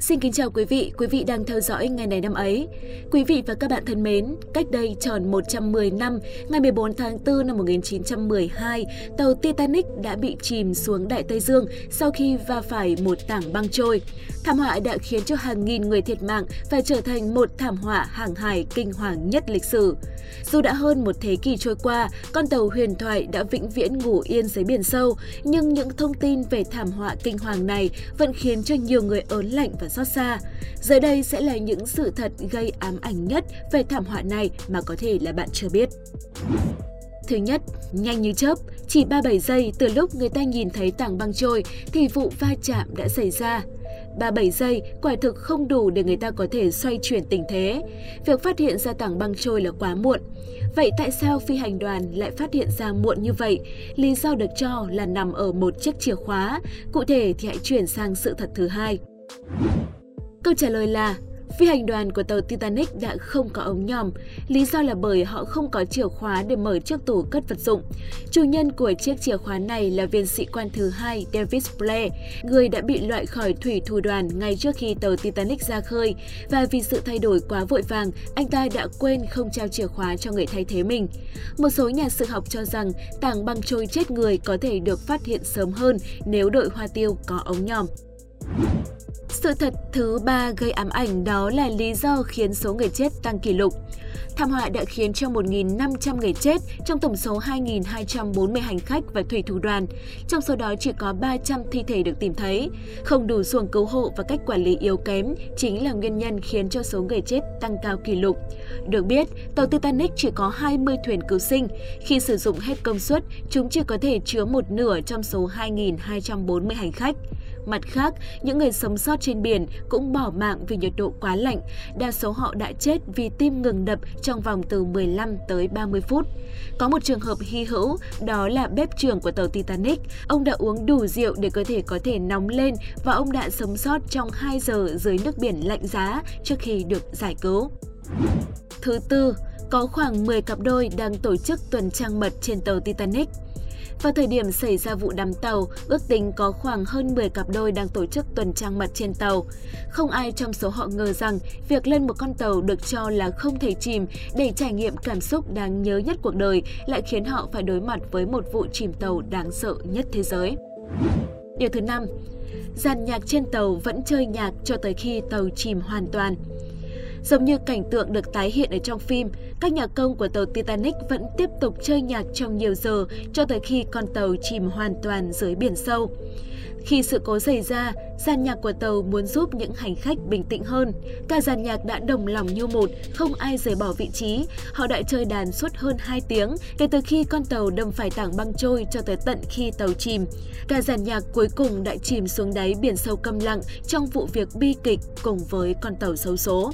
Xin kính chào quý vị, quý vị đang theo dõi ngày này năm ấy. Quý vị và các bạn thân mến, cách đây tròn 110 năm, ngày 14 tháng 4 năm 1912, tàu Titanic đã bị chìm xuống Đại Tây Dương sau khi va phải một tảng băng trôi. Thảm họa đã khiến cho hàng nghìn người thiệt mạng và trở thành một thảm họa hàng hải kinh hoàng nhất lịch sử. Dù đã hơn một thế kỷ trôi qua, con tàu huyền thoại đã vĩnh viễn ngủ yên dưới biển sâu, nhưng những thông tin về thảm họa kinh hoàng này vẫn khiến cho nhiều người ớn lạnh và xót xa. Giờ đây sẽ là những sự thật gây ám ảnh nhất về thảm họa này mà có thể là bạn chưa biết. Thứ nhất, nhanh như chớp, chỉ 37 giây từ lúc người ta nhìn thấy tảng băng trôi thì vụ va chạm đã xảy ra. 37 giây quả thực không đủ để người ta có thể xoay chuyển tình thế. Việc phát hiện ra tảng băng trôi là quá muộn. Vậy tại sao phi hành đoàn lại phát hiện ra muộn như vậy? Lý do được cho là nằm ở một chiếc chìa khóa. Cụ thể thì hãy chuyển sang sự thật thứ hai. Câu trả lời là Phi hành đoàn của tàu Titanic đã không có ống nhòm, lý do là bởi họ không có chìa khóa để mở chiếc tủ cất vật dụng. Chủ nhân của chiếc chìa khóa này là viên sĩ quan thứ hai David Blair, người đã bị loại khỏi thủy thủ đoàn ngay trước khi tàu Titanic ra khơi, và vì sự thay đổi quá vội vàng, anh ta đã quên không trao chìa khóa cho người thay thế mình. Một số nhà sử học cho rằng tảng băng trôi chết người có thể được phát hiện sớm hơn nếu đội hoa tiêu có ống nhòm. Sự thật thứ ba gây ám ảnh đó là lý do khiến số người chết tăng kỷ lục. Thảm họa đã khiến cho 1.500 người chết trong tổng số 2.240 hành khách và thủy thủ đoàn. Trong số đó chỉ có 300 thi thể được tìm thấy. Không đủ xuồng cứu hộ và cách quản lý yếu kém chính là nguyên nhân khiến cho số người chết tăng cao kỷ lục. Được biết, tàu Titanic chỉ có 20 thuyền cứu sinh. Khi sử dụng hết công suất, chúng chỉ có thể chứa một nửa trong số 2.240 hành khách. Mặt khác, những người sống sót trên biển cũng bỏ mạng vì nhiệt độ quá lạnh. Đa số họ đã chết vì tim ngừng đập trong vòng từ 15 tới 30 phút. Có một trường hợp hy hữu, đó là bếp trưởng của tàu Titanic. Ông đã uống đủ rượu để cơ thể có thể nóng lên và ông đã sống sót trong 2 giờ dưới nước biển lạnh giá trước khi được giải cứu. Thứ tư, có khoảng 10 cặp đôi đang tổ chức tuần trăng mật trên tàu Titanic. Vào thời điểm xảy ra vụ đắm tàu, ước tính có khoảng hơn 10 cặp đôi đang tổ chức tuần trăng mật trên tàu. Không ai trong số họ ngờ rằng việc lên một con tàu được cho là không thể chìm để trải nghiệm cảm xúc đáng nhớ nhất cuộc đời lại khiến họ phải đối mặt với một vụ chìm tàu đáng sợ nhất thế giới. Điều thứ năm, dàn nhạc trên tàu vẫn chơi nhạc cho tới khi tàu chìm hoàn toàn. Giống như cảnh tượng được tái hiện ở trong phim, các nhạc công của tàu Titanic vẫn tiếp tục chơi nhạc trong nhiều giờ cho tới khi con tàu chìm hoàn toàn dưới biển sâu. Khi sự cố xảy ra, dàn nhạc của tàu muốn giúp những hành khách bình tĩnh hơn. Cả dàn nhạc đã đồng lòng như một, không ai rời bỏ vị trí. Họ đã chơi đàn suốt hơn 2 tiếng, kể từ khi con tàu đâm phải tảng băng trôi cho tới tận khi tàu chìm. Cả dàn nhạc cuối cùng đã chìm xuống đáy biển sâu câm lặng trong vụ việc bi kịch cùng với con tàu xấu số.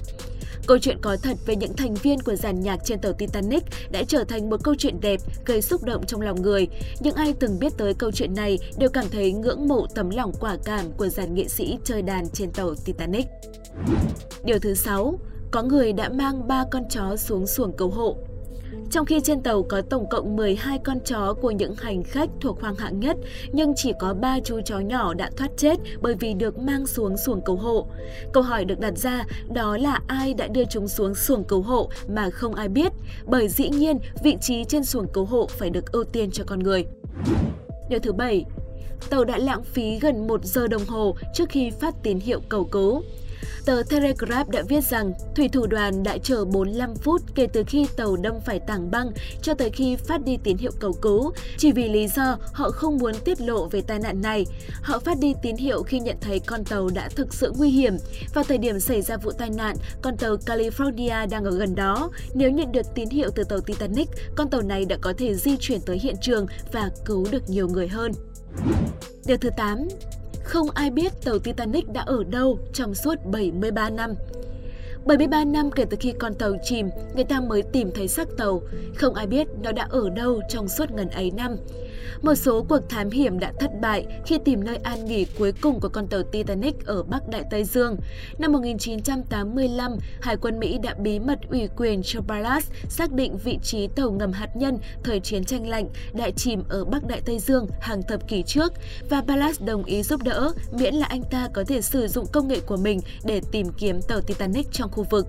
Câu chuyện có thật về những thành viên của dàn nhạc trên tàu Titanic đã trở thành một câu chuyện đẹp, gây xúc động trong lòng người. Những ai từng biết tới câu chuyện này đều cảm thấy ngưỡng mộ tấm lòng quả cảm của dàn nghệ sĩ chơi đàn trên tàu Titanic. Điều thứ 6, có người đã mang ba con chó xuống xuồng cứu hộ. Trong khi trên tàu có tổng cộng 12 con chó của những hành khách thuộc hoàng hạng nhất, nhưng chỉ có 3 chú chó nhỏ đã thoát chết bởi vì được mang xuống xuồng cứu hộ. Câu hỏi được đặt ra đó là ai đã đưa chúng xuống xuồng cứu hộ mà không ai biết, bởi dĩ nhiên vị trí trên xuồng cứu hộ phải được ưu tiên cho con người. Điều thứ bảy, tàu đã lãng phí gần 1 giờ đồng hồ trước khi phát tín hiệu cầu cứu. Tờ Telegraph đã viết rằng thủy thủ đoàn đã chờ 45 phút kể từ khi tàu đâm phải tảng băng cho tới khi phát đi tín hiệu cầu cứu, chỉ vì lý do họ không muốn tiết lộ về tai nạn này. Họ phát đi tín hiệu khi nhận thấy con tàu đã thực sự nguy hiểm. Vào thời điểm xảy ra vụ tai nạn, con tàu California đang ở gần đó. Nếu nhận được tín hiệu từ tàu Titanic, con tàu này đã có thể di chuyển tới hiện trường và cứu được nhiều người hơn. Điều thứ 8. Không ai biết tàu Titanic đã ở đâu trong suốt 73 năm. 73 năm kể từ khi con tàu chìm, người ta mới tìm thấy xác tàu. Không ai biết nó đã ở đâu trong suốt ngần ấy năm. Một số cuộc thám hiểm đã thất bại khi tìm nơi an nghỉ cuối cùng của con tàu Titanic ở Bắc Đại Tây Dương. Năm 1985, Hải quân Mỹ đã bí mật ủy quyền cho Ballast xác định vị trí tàu ngầm hạt nhân thời chiến tranh lạnh đã chìm ở Bắc Đại Tây Dương hàng thập kỷ trước và Ballast đồng ý giúp đỡ miễn là anh ta có thể sử dụng công nghệ của mình để tìm kiếm tàu Titanic trong khu vực.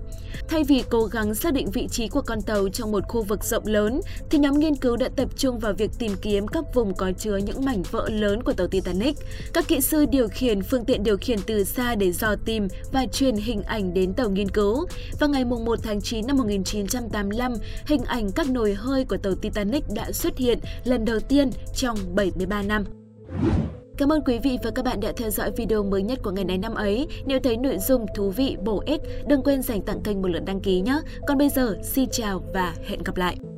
Thay vì cố gắng xác định vị trí của con tàu trong một khu vực rộng lớn, thì nhóm nghiên cứu đã tập trung vào việc tìm kiếm các vùng có chứa những mảnh vỡ lớn của tàu Titanic. Các kỹ sư điều khiển phương tiện điều khiển từ xa để dò tìm và truyền hình ảnh đến tàu nghiên cứu. Vào ngày 1 tháng 9 năm 1985, hình ảnh các nồi hơi của tàu Titanic đã xuất hiện lần đầu tiên trong 73 năm. Cảm ơn quý vị và các bạn đã theo dõi video mới nhất của ngày này năm ấy. Nếu thấy nội dung thú vị, bổ ích, đừng quên dành tặng kênh một lượt đăng ký nhé. Còn bây giờ, xin chào và hẹn gặp lại!